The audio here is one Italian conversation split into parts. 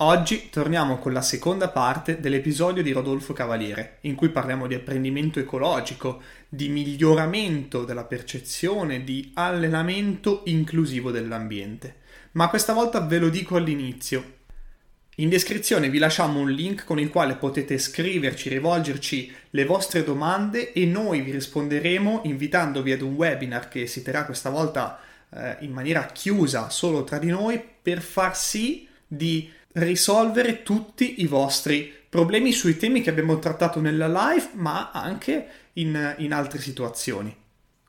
Oggi torniamo con la seconda parte dell'episodio di Rodolfo Cavaliere, in cui parliamo di apprendimento ecologico, di miglioramento della percezione, di allenamento inclusivo dell'ambiente. Ma questa volta ve lo dico all'inizio. In descrizione vi lasciamo un link con il quale potete scriverci, rivolgerci le vostre domande e noi vi risponderemo invitandovi ad un webinar che si terrà questa volta eh, in maniera chiusa solo tra di noi per far sì di risolvere tutti i vostri problemi sui temi che abbiamo trattato nella live, ma anche in, in altre situazioni.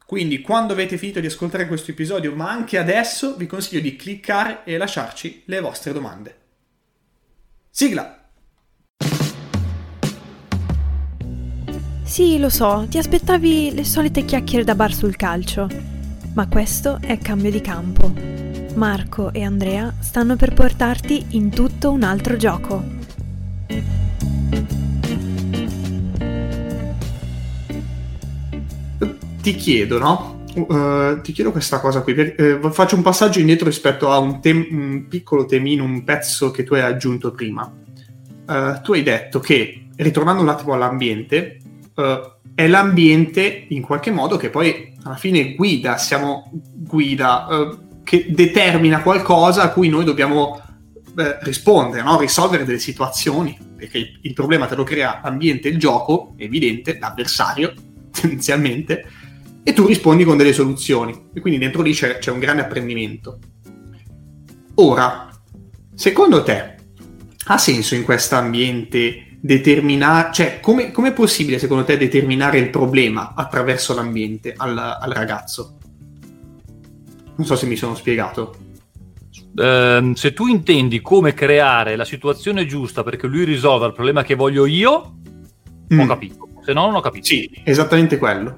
Quindi, quando avete finito di ascoltare questo episodio, ma anche adesso, vi consiglio di cliccare e lasciarci le vostre domande. Sigla! Sì, lo so, ti aspettavi le solite chiacchiere da bar sul calcio, ma questo è cambio di campo. Marco e Andrea stanno per portarti in tutto un altro gioco. Ti chiedo, no? Uh, ti chiedo questa cosa qui. Per, uh, faccio un passaggio indietro rispetto a un, tem- un, piccolo temino, un pezzo che tu hai aggiunto prima. Uh, tu hai detto che, ritornando un attimo all'ambiente, è l'ambiente in qualche modo che poi alla fine guida, siamo guida che determina qualcosa a cui noi dobbiamo eh, rispondere, no? risolvere delle situazioni, perché il, problema te lo crea l'ambiente il gioco, è evidente, l'avversario, tendenzialmente, e tu rispondi con delle soluzioni. E quindi dentro lì c'è, c'è un grande apprendimento. Ora, secondo te, ha senso in questo ambiente determinare, cioè come è possibile secondo te determinare il problema attraverso l'ambiente al, al ragazzo? Non so se mi sono spiegato. Uh, se tu intendi come creare la situazione giusta perché lui risolva il problema che voglio io, mm. ho capito. Se no, non ho capito. Sì, esattamente quello.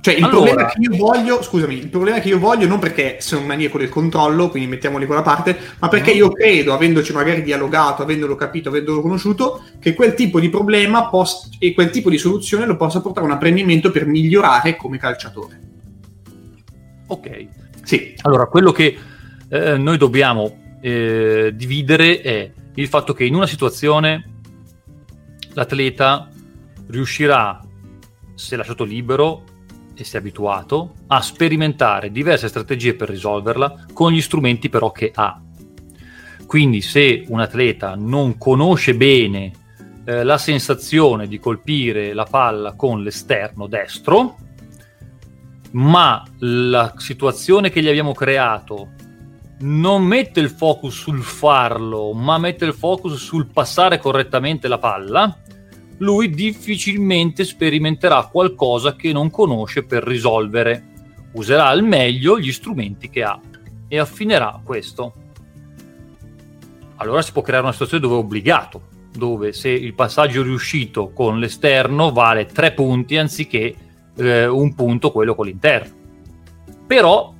Cioè, il allora... problema che io voglio, scusami, il problema che io voglio non perché sono un maniaco del controllo, quindi mettiamoli quella parte, ma perché io credo, avendoci magari dialogato, avendolo capito, avendolo conosciuto, che quel tipo di problema poss- e quel tipo di soluzione lo possa portare a un apprendimento per migliorare come calciatore. Ok. Sì. Allora, quello che eh, noi dobbiamo eh, dividere è il fatto che in una situazione l'atleta riuscirà, se lasciato libero e è abituato, a sperimentare diverse strategie per risolverla con gli strumenti però che ha. Quindi se un atleta non conosce bene eh, la sensazione di colpire la palla con l'esterno destro, ma la situazione che gli abbiamo creato non mette il focus sul farlo, ma mette il focus sul passare correttamente la palla, lui difficilmente sperimenterà qualcosa che non conosce per risolvere. Userà al meglio gli strumenti che ha e affinerà questo. Allora si può creare una situazione dove è obbligato, dove se il passaggio riuscito con l'esterno vale 3 punti anziché eh, un punto quello con l'interno. Però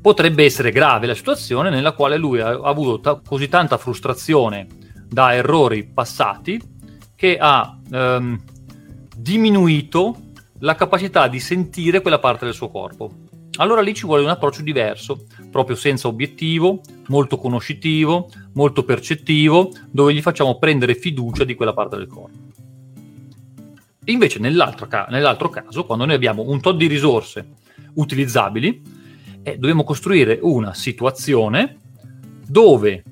potrebbe essere grave la situazione nella quale lui ha, avuto ta- così tanta frustrazione da errori passati che ha ehm, diminuito la capacità di sentire quella parte del suo corpo. Allora lì ci vuole un approccio diverso, proprio senza obiettivo, molto conoscitivo, molto percettivo, dove gli facciamo prendere fiducia di quella parte del corpo. Invece nell'altro, ca- nell'altro caso, quando noi abbiamo un tot di risorse utilizzabili, eh, dobbiamo costruire una situazione dove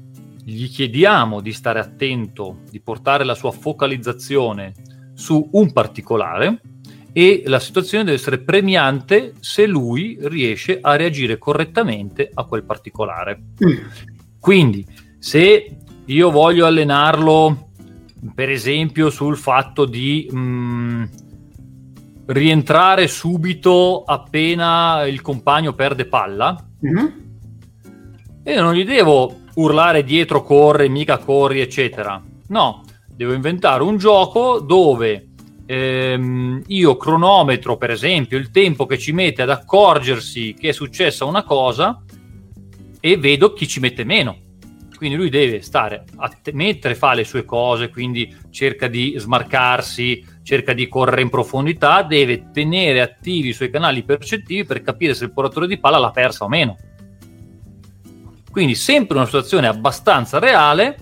gli chiediamo di stare attento, di portare la sua focalizzazione su un particolare e la situazione deve essere premiante se lui riesce a reagire correttamente a quel particolare. Mm. Quindi, se io voglio allenarlo per esempio sul fatto di mh, mm, rientrare subito appena il compagno perde palla. Mm-hmm. Io non gli devo urlare dietro, corre, mica corri, eccetera. No, devo inventare un gioco dove ehm, io cronometro, per esempio, il tempo che ci mette ad accorgersi che è successa una cosa e vedo chi ci mette meno quindi lui deve stare a te- mentre fa le sue cose, quindi cerca di smarcarsi, cerca di correre in profondità, deve tenere attivi i suoi canali percettivi per capire se il portatore di palla l'ha persa o meno. Quindi sempre una situazione abbastanza reale,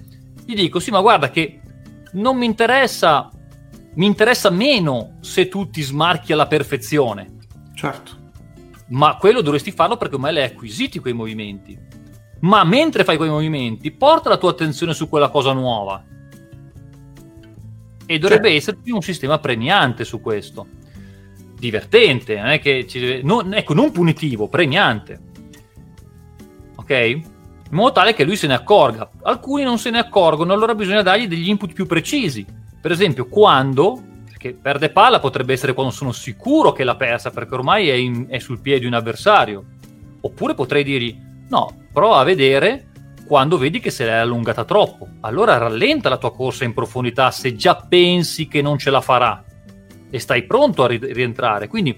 gli dico sì ma guarda che non mi interessa, mi interessa meno se tu ti smarchi alla perfezione. Certo. Ma quello dovresti farlo perché ormai le hai acquisiti quei movimenti. Ma mentre fai quei movimenti, porta la tua attenzione su quella cosa nuova. E dovrebbe certo. esserci un sistema premiante su questo. Divertente, non è che ci deve... non, ecco, non punitivo, premiante. Ok? In modo tale che lui se ne accorga. Alcuni non se ne accorgono, allora bisogna dargli degli input più precisi. Per esempio, quando perché perde palla potrebbe essere quando sono sicuro che l'ha persa, perché ormai è, in, è sul piede di un avversario. Oppure potrei dirgli, no, prova a vedere quando vedi che se l'è allungata troppo. Allora rallenta la tua corsa in profondità se già pensi che non ce la farà e stai pronto a rientrare. Quindi,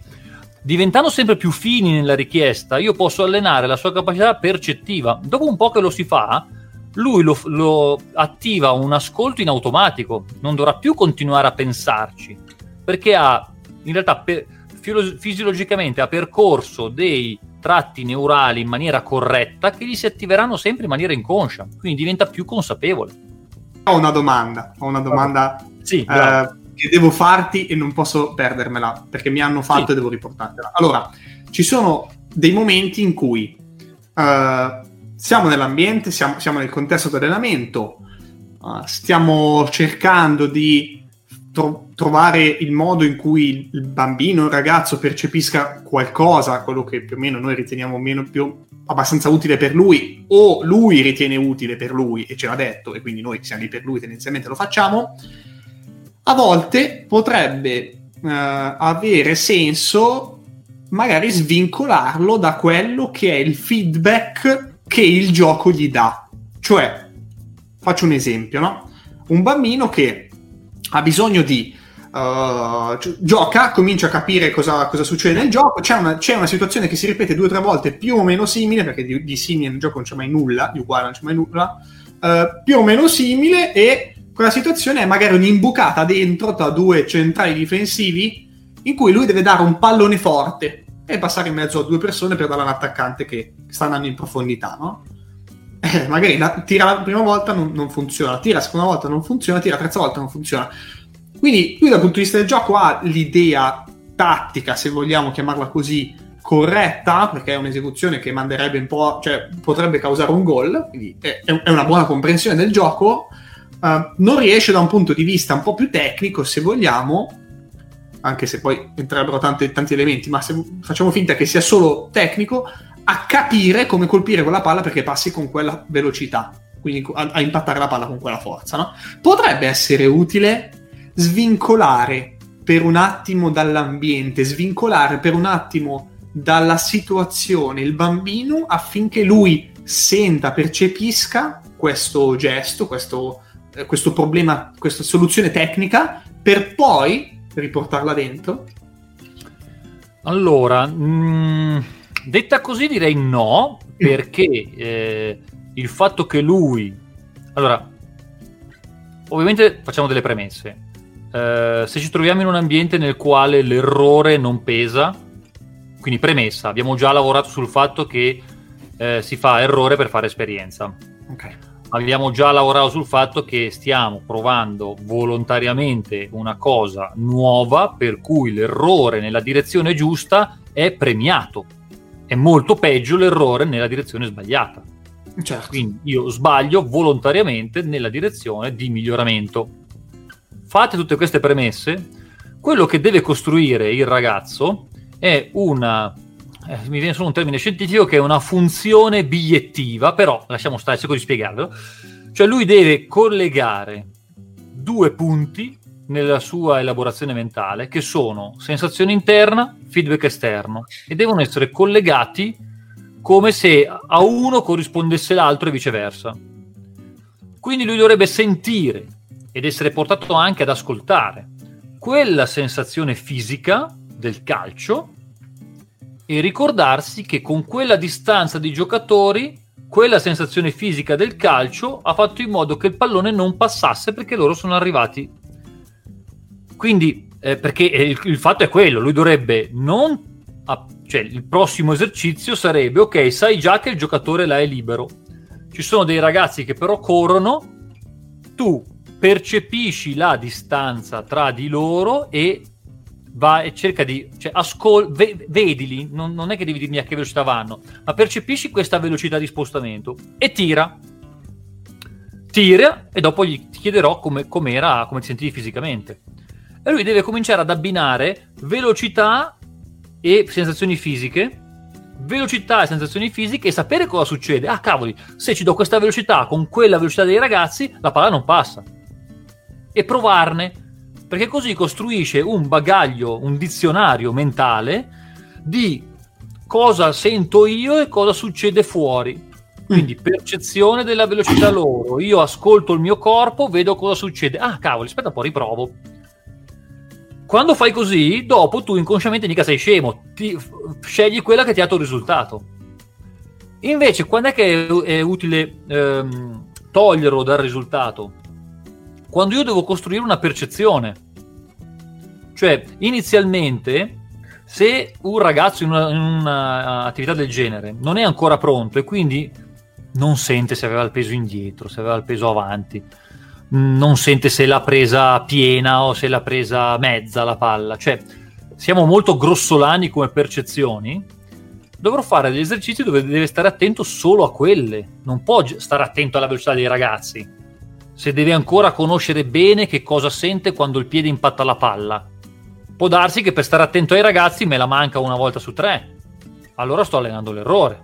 diventando sempre più fini nella richiesta, io posso allenare la sua capacità percettiva. Dopo un po' che lo si fa, lui lo, lo, attiva un ascolto in automatico, non dovrà più continuare a pensarci, perché ha in realtà per, fisiologicamente ha percorso dei tratti neurali in maniera corretta che gli si attiveranno sempre in maniera inconscia, quindi diventa più consapevole. Ho una domanda, ho una domanda sì, eh, che devo farti e non posso perdermela perché mi hanno fatto sì. e devo riportartela. Allora, ci sono dei momenti in cui uh, siamo nell'ambiente, siamo, siamo nel contesto dell'allenamento, uh, stiamo cercando di tro- trovare il modo in cui il bambino, il ragazzo percepisca qualcosa, quello che più o meno noi riteniamo meno, più, abbastanza utile per lui, o lui ritiene utile per lui e ce l'ha detto, e quindi noi siamo lì per lui, tendenzialmente lo facciamo. A volte potrebbe uh, avere senso magari svincolarlo da quello che è il feedback che il gioco gli dà. Cioè, faccio un esempio, no? Un bambino che ha bisogno di... Uh, gioca, comincia a capire cosa, cosa succede nel gioco, c'è una, c'è una, situazione che si ripete due o tre volte più o meno simile, perché di, di simile nel gioco non c'è mai nulla, di uguale non c'è mai nulla, uh, più o meno simile e quella situazione è magari un'imbucata dentro tra due centrali difensivi in cui lui deve dare un pallone forte e passare in mezzo a due persone per dare un attaccante che sta andando in profondità, no? Eh, magari la, tira la prima volta non, non, funziona, tira la seconda volta non funziona, tira la terza volta non funziona. Quindi lui dal punto di vista del gioco ha l'idea tattica, se vogliamo chiamarla così, corretta, perché è un'esecuzione che manderebbe un po', cioè potrebbe causare un gol, quindi è, è una buona comprensione del gioco, uh, non riesce da un punto di vista un po' più tecnico, se vogliamo, anche se poi entrerebbero tanti, tanti elementi, ma se facciamo finta che sia solo tecnico, a capire come colpire quella palla perché passi con quella velocità, quindi a, a impattare la palla con quella forza. No? Potrebbe essere utile svincolare per un attimo dall'ambiente, svincolare per un attimo dalla situazione il bambino affinché lui senta, percepisca questo gesto, questo, eh, questo problema, questa soluzione tecnica, per poi riportarla dentro? Allora, mh, mm, detta così direi no, perché eh, il fatto che lui... Allora, ovviamente facciamo delle premesse. Uh, se ci troviamo in un ambiente nel quale l'errore non pesa, quindi premessa, abbiamo già lavorato sul fatto che uh, si fa errore per fare esperienza. Ok abbiamo già lavorato sul fatto che stiamo provando volontariamente una cosa nuova per cui l'errore nella direzione giusta è premiato. È molto peggio l'errore nella direzione sbagliata. Certo. Quindi io sbaglio volontariamente nella direzione di miglioramento. Fate tutte queste premesse, quello che deve costruire il ragazzo è una eh, mi viene solo un termine scientifico che è una funzione bigliettiva, però lasciamo stare, cerco di spiegarlo. Cioè lui deve collegare due punti nella sua elaborazione mentale che sono sensazione interna, feedback esterno e devono essere collegati come se a uno corrispondesse l'altro e viceversa. Quindi lui dovrebbe sentire ed essere portato anche ad ascoltare quella sensazione fisica del calcio e ricordarsi che con quella distanza di giocatori, quella sensazione fisica del calcio ha fatto in modo che il pallone non passasse perché loro sono arrivati. Quindi, eh, perché il, il, fatto è quello, lui dovrebbe non... cioè, il prossimo esercizio sarebbe, ok, sai già che il giocatore là è libero. ci sono dei ragazzi che però corrono, tu percepisci la distanza tra di loro e va e cerca di cioè, ascol- ve- vedili, non, non, è che devi dirmi a che velocità vanno, ma percepisci questa velocità di spostamento e tira. Tira e dopo gli chiederò come, com'era, come ti sentivi fisicamente. E lui deve cominciare ad abbinare velocità e sensazioni fisiche, velocità e sensazioni fisiche e sapere cosa succede. Ah, cavoli, se ci do questa velocità con quella velocità dei ragazzi, la palla non passa. E provarne perché così costruisce un bagaglio, un dizionario mentale di cosa sento io e cosa succede fuori. Quindi mm. percezione della velocità loro, io ascolto il mio corpo, vedo cosa succede. Ah, cavolo, aspetta un po', riprovo. Quando fai così, dopo tu inconsciamente mica sei scemo, ti, scegli quella che ti ha dato il risultato. Invece, quando è che è, è utile ehm, toglierlo dal risultato? quando io devo costruire una percezione. Cioè, inizialmente, se un ragazzo in un'attività del genere non è ancora pronto e quindi non sente se aveva il peso indietro, se aveva il peso avanti, non sente se l'ha presa piena o se l'ha presa mezza la palla, cioè siamo molto grossolani come percezioni, dovrò fare degli esercizi dove deve stare attento solo a quelle, non può stare attento alla velocità dei ragazzi se deve ancora conoscere bene che cosa sente quando il piede impatta la palla. Può darsi che per stare attento ai ragazzi me la manca una volta su tre. Allora sto allenando l'errore.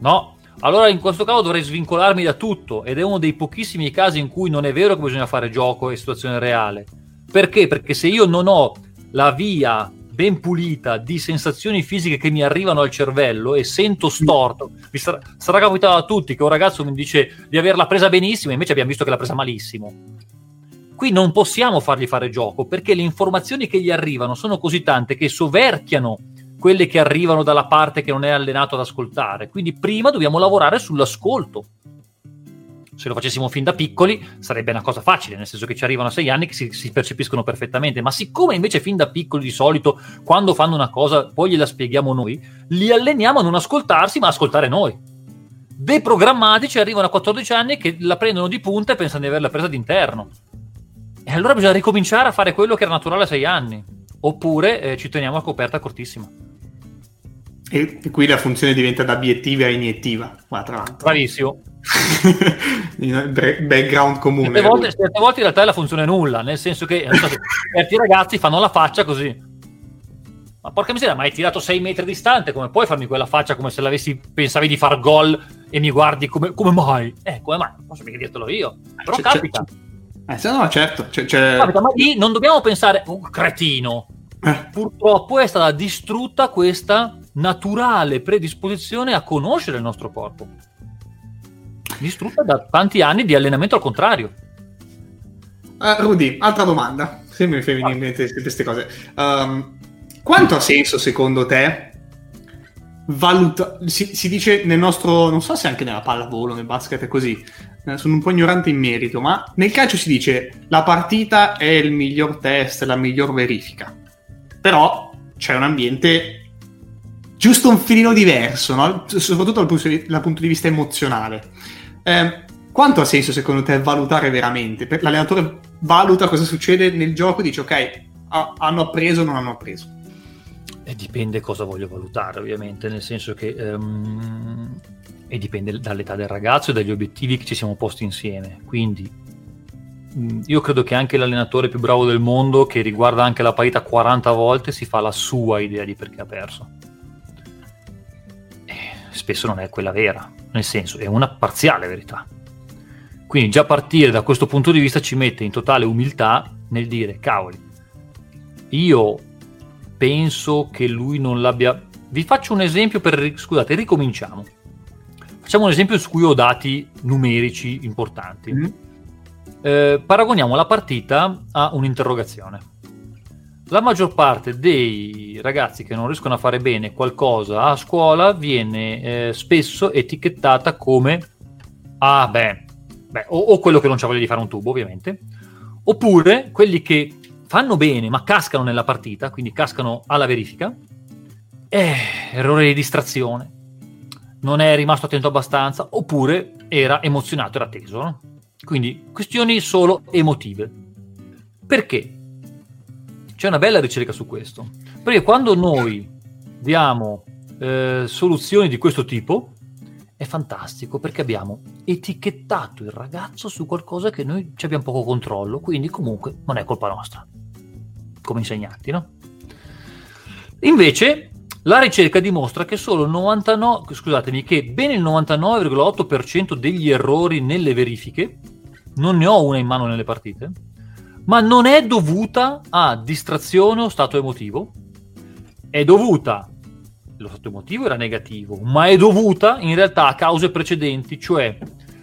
No, allora in questo caso dovrei svincolarmi da tutto ed è uno dei pochissimi casi in cui non è vero che bisogna fare gioco e situazione reale. Perché? Perché se io non ho la via ben pulita di sensazioni fisiche che mi arrivano al cervello e sento storto. Vi sarà, sarà capitato a tutti che un ragazzo mi dice di averla presa benissimo e invece abbiamo visto che l'ha presa malissimo. Qui non possiamo fargli fare gioco perché le informazioni che gli arrivano sono così tante che soverchiano quelle che arrivano dalla parte che non è allenato ad ascoltare. Quindi prima dobbiamo lavorare sull'ascolto se lo facessimo fin da piccoli sarebbe una cosa facile, nel senso che ci arrivano a sei anni che si, si, percepiscono perfettamente, ma siccome invece fin da piccoli di solito quando fanno una cosa poi gliela spieghiamo noi, li alleniamo a non ascoltarsi ma a ascoltare noi. Deprogrammatici arrivano a 14 anni che la prendono di punta e pensano di averla presa d'interno. E allora bisogna ricominciare a fare quello che era naturale a sei anni, oppure eh, ci teniamo a coperta cortissima. E qui la funzione diventa da obiettiva a iniettiva. Qua, tra l'altro. Bravissimo. background comune. Certe volte, certe volte, in realtà è la funzione nulla, nel senso che so, certi ragazzi fanno la faccia così. Ma porca miseria, ma hai tirato 6 metri distante, come puoi farmi quella faccia come se l'avessi pensavi di far gol e mi guardi come, come mai? Eh, come mai? Non posso mica dirtelo io. Però c'è, capita. C'è. Eh, se no, certo. C'è, c'è... Capita, ma lì non dobbiamo pensare, un oh, cretino. Eh. Purtroppo è stata distrutta questa naturale predisposizione a conoscere il nostro corpo distrutta da tanti anni di allenamento al contrario. Uh, Rudy, altra domanda. Sempre mi fai venire in mente queste cose. Um, quanto ha senso secondo te valuta... Si, si, dice nel nostro... non so se anche nella pallavolo, nel basket è così. Eh, sono un po' ignorante in merito, ma nel calcio si dice la partita è il miglior test, la miglior verifica. Però c'è un ambiente giusto un filino diverso, no? soprattutto dal punto, di, dal punto di vista emozionale. Eh, quanto ha senso secondo te valutare veramente? L'allenatore valuta cosa succede nel gioco e dice ok, hanno appreso o non hanno appreso? E dipende cosa voglio valutare, ovviamente, nel senso che um, e dipende dall'età del ragazzo e dagli obiettivi che ci siamo posti insieme. Quindi io credo che anche l'allenatore più bravo del mondo, che riguarda anche la partita 40 volte, si fa la sua idea di perché ha perso. Spesso non è quella vera nel senso è una parziale verità. Quindi già partire da questo punto di vista ci mette in totale umiltà nel dire, cavoli, io penso che lui non l'abbia... Vi faccio un esempio per... Scusate, ricominciamo. Facciamo un esempio su cui ho dati numerici importanti. Mm-hmm. Eh, paragoniamo la partita a un'interrogazione la maggior parte dei ragazzi che non riescono a fare bene qualcosa a scuola viene eh, spesso etichettata come ah beh, beh o, o, quello che non c'ha voglia di fare un tubo ovviamente oppure quelli che fanno bene ma cascano nella partita quindi cascano alla verifica eh, errore di distrazione non è rimasto attento abbastanza oppure era emozionato, era teso. No? Quindi questioni solo emotive. Perché? C'è una bella ricerca su questo. Perché quando noi diamo eh, soluzioni di questo tipo, è fantastico perché abbiamo etichettato il ragazzo su qualcosa che noi ci abbiamo poco controllo, quindi comunque non è colpa nostra, come insegnanti, no? Invece la ricerca dimostra che solo il 99, scusatemi, che ben il 99,8% degli errori nelle verifiche, non ne ho una in mano nelle partite, ma non è dovuta a distrazione o stato emotivo, è dovuta, lo stato emotivo era negativo, ma è dovuta in realtà a cause precedenti, cioè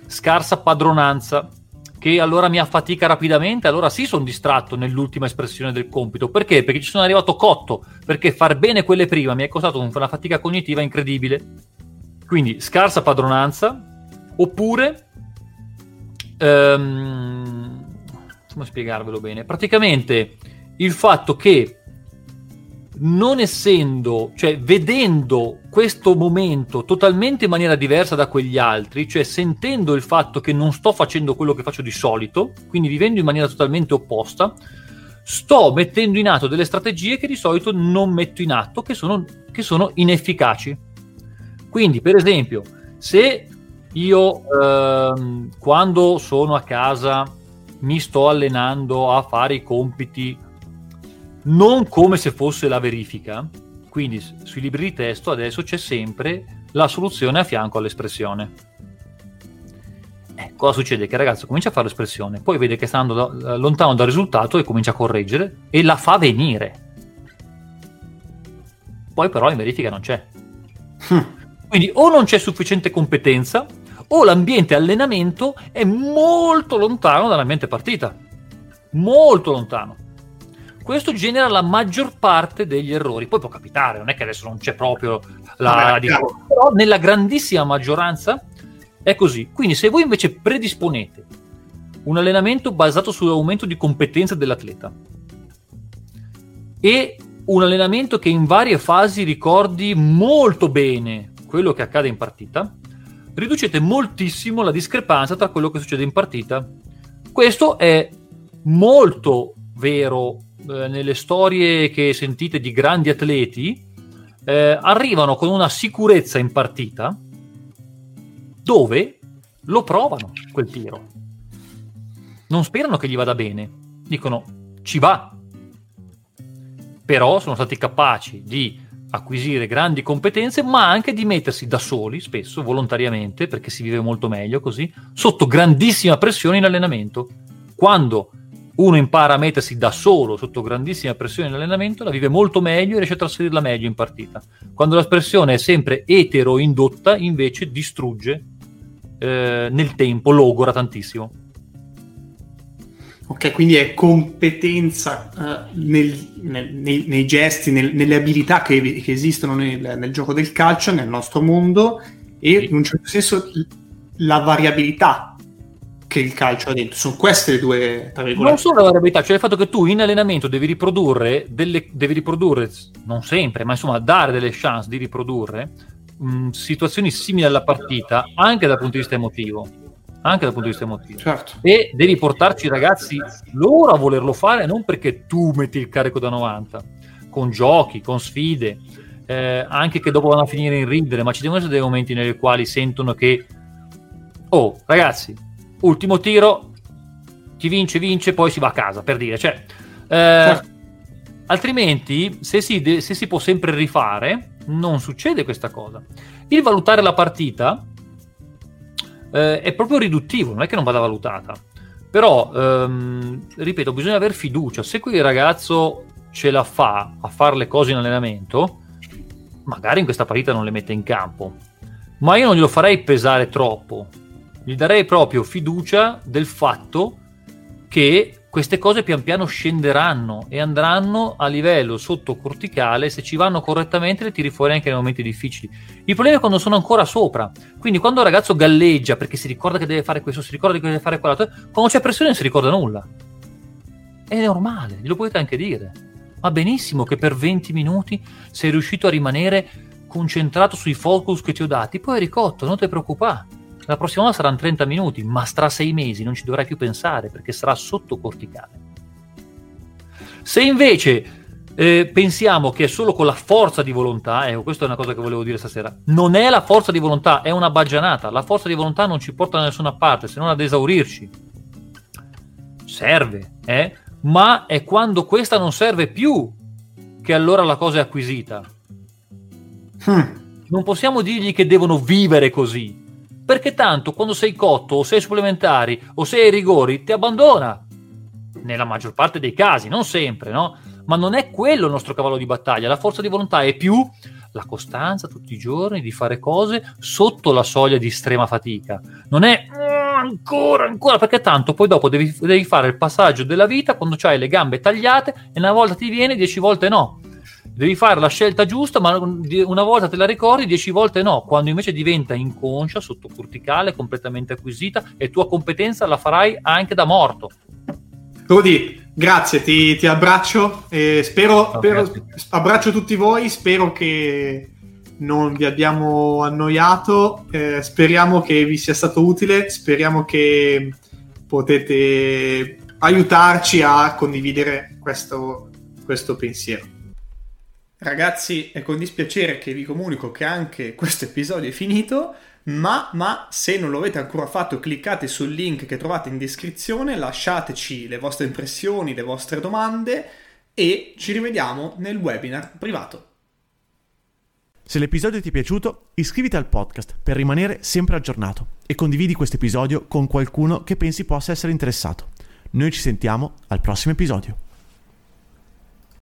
scarsa padronanza, che allora mi affatica rapidamente, allora sì sono distratto nell'ultima espressione del compito. Perché? Perché ci sono arrivato cotto, perché far bene quelle prima mi è costato una fatica cognitiva incredibile. Quindi scarsa padronanza, oppure... Um, come spiegarvelo bene? Praticamente il fatto che non essendo, cioè vedendo questo momento totalmente in maniera diversa da quegli altri, cioè sentendo il fatto che non sto facendo quello che faccio di solito, quindi vivendo in maniera totalmente opposta, sto mettendo in atto delle strategie che di solito non metto in atto, che sono, che sono inefficaci. Quindi, per esempio, se io ehm, quando sono a casa mi sto allenando a fare i compiti non come se fosse la verifica. Quindi sui libri di testo adesso c'è sempre la soluzione a fianco all'espressione. Eh, cosa succede? Che il ragazzo comincia a fare l'espressione, poi vede che sta andando da, lontano dal risultato e comincia a correggere e la fa venire. Poi però in verifica non c'è. Quindi o non c'è sufficiente competenza o l'ambiente allenamento è molto lontano dall'ambiente partita. Molto lontano. Questo genera la maggior parte degli errori. Poi può capitare, non è che adesso non c'è proprio la, la però nella grandissima maggioranza è così. Quindi se voi invece predisponete un allenamento basato sull'aumento di competenza dell'atleta e un allenamento che in varie fasi ricordi molto bene quello che accade in partita, riducete moltissimo la discrepanza tra quello che succede in partita. Questo è molto vero eh, nelle storie che sentite di grandi atleti, eh, arrivano con una sicurezza in partita dove lo provano quel tiro. Non sperano che gli vada bene, dicono ci va. Però sono stati capaci di acquisire grandi competenze, ma anche di mettersi da soli, spesso volontariamente, perché si vive molto meglio così, sotto grandissima pressione in allenamento. Quando uno impara a mettersi da solo sotto grandissima pressione in allenamento, la vive molto meglio e riesce a trasferirla meglio in partita. Quando la pressione è sempre etero-indotta, invece distrugge eh, nel tempo, logora tantissimo. Ok, quindi è competenza uh, nel, nel, nei, nei, gesti, nel, nelle abilità che, che esistono nel, gioco del calcio, nel nostro mondo, e in un certo senso la variabilità che il calcio ha dentro. Sono queste le due, tra Non solo la variabilità, cioè il fatto che tu in allenamento devi riprodurre, delle, devi riprodurre, non sempre, ma insomma dare delle chance di riprodurre mh, situazioni simili alla partita anche dal punto di vista emotivo anche dal punto di vista emotivo. Certo. E devi portarci i ragazzi loro a volerlo fare, non perché tu metti il carico da 90, con giochi, con sfide, eh, anche che dopo vanno a finire in ridere, ma ci devono essere dei momenti nei quali sentono che, oh ragazzi, ultimo tiro, chi vince vince, poi si va a casa, per dire. Cioè, eh, certo. Altrimenti, se si, de- se si può sempre rifare, non succede questa cosa. Il valutare la partita eh, è proprio riduttivo, non è che non vada valutata. Però, ehm, ripeto, bisogna avere fiducia. Se quel ragazzo ce la fa a fare le cose in allenamento, magari in questa partita non le mette in campo. Ma io non glielo farei pesare troppo. Gli darei proprio fiducia del fatto che queste cose pian piano scenderanno e andranno a livello sottocorticale, se ci vanno correttamente le tiri fuori anche nei momenti difficili. Il problema è quando sono ancora sopra, quindi quando il ragazzo galleggia perché si ricorda che deve fare questo, si ricorda che deve fare quell'altro, quando c'è pressione non si ricorda nulla. È normale, glielo potete anche dire. Va benissimo che per 20 minuti sei riuscito a rimanere concentrato sui focus che ti ho dati, poi hai ricotto, non ti preoccupare. La prossima volta saranno 30 minuti, ma tra sei mesi non ci dovrai più pensare perché sarà sotto corticale. Se invece eh, pensiamo che è solo con la forza di volontà, ecco, questa è una cosa che volevo dire stasera, non è la forza di volontà, è una baggianata. La forza di volontà non ci porta da nessuna parte se non ad esaurirci. Serve, eh? ma è quando questa non serve più che allora la cosa è acquisita. Hmm. Non possiamo dirgli che devono vivere così, perché tanto quando sei cotto o sei supplementari o sei ai rigori ti abbandona. Nella maggior parte dei casi, non sempre, no? ma non è quello il nostro cavallo di battaglia. La forza di volontà è più la costanza tutti i giorni di fare cose sotto la soglia di estrema fatica. Non è ancora, ancora, perché tanto poi dopo devi, devi fare il passaggio della vita quando hai le gambe tagliate e una volta ti viene, dieci volte no. Devi fare la scelta giusta, ma una volta te la ricordi, dieci volte no. Quando invece diventa inconscia, sottocorticale, completamente acquisita, e tua competenza la farai anche da morto. Rudy, grazie, ti, ti abbraccio e spero, spero, abbraccio tutti voi, spero che non vi abbiamo annoiato, eh, speriamo che vi sia stato utile, speriamo che potete aiutarci a condividere questo, questo pensiero. Ragazzi, è con dispiacere che vi comunico che anche questo episodio è finito ma, ma, se non lo avete ancora fatto cliccate sul link che trovate in descrizione, lasciateci le vostre impressioni, le vostre domande e ci rivediamo nel webinar privato. Se l'episodio ti è piaciuto, iscriviti al podcast per rimanere sempre aggiornato e condividi questo episodio con qualcuno che pensi possa essere interessato. Noi ci sentiamo al prossimo episodio.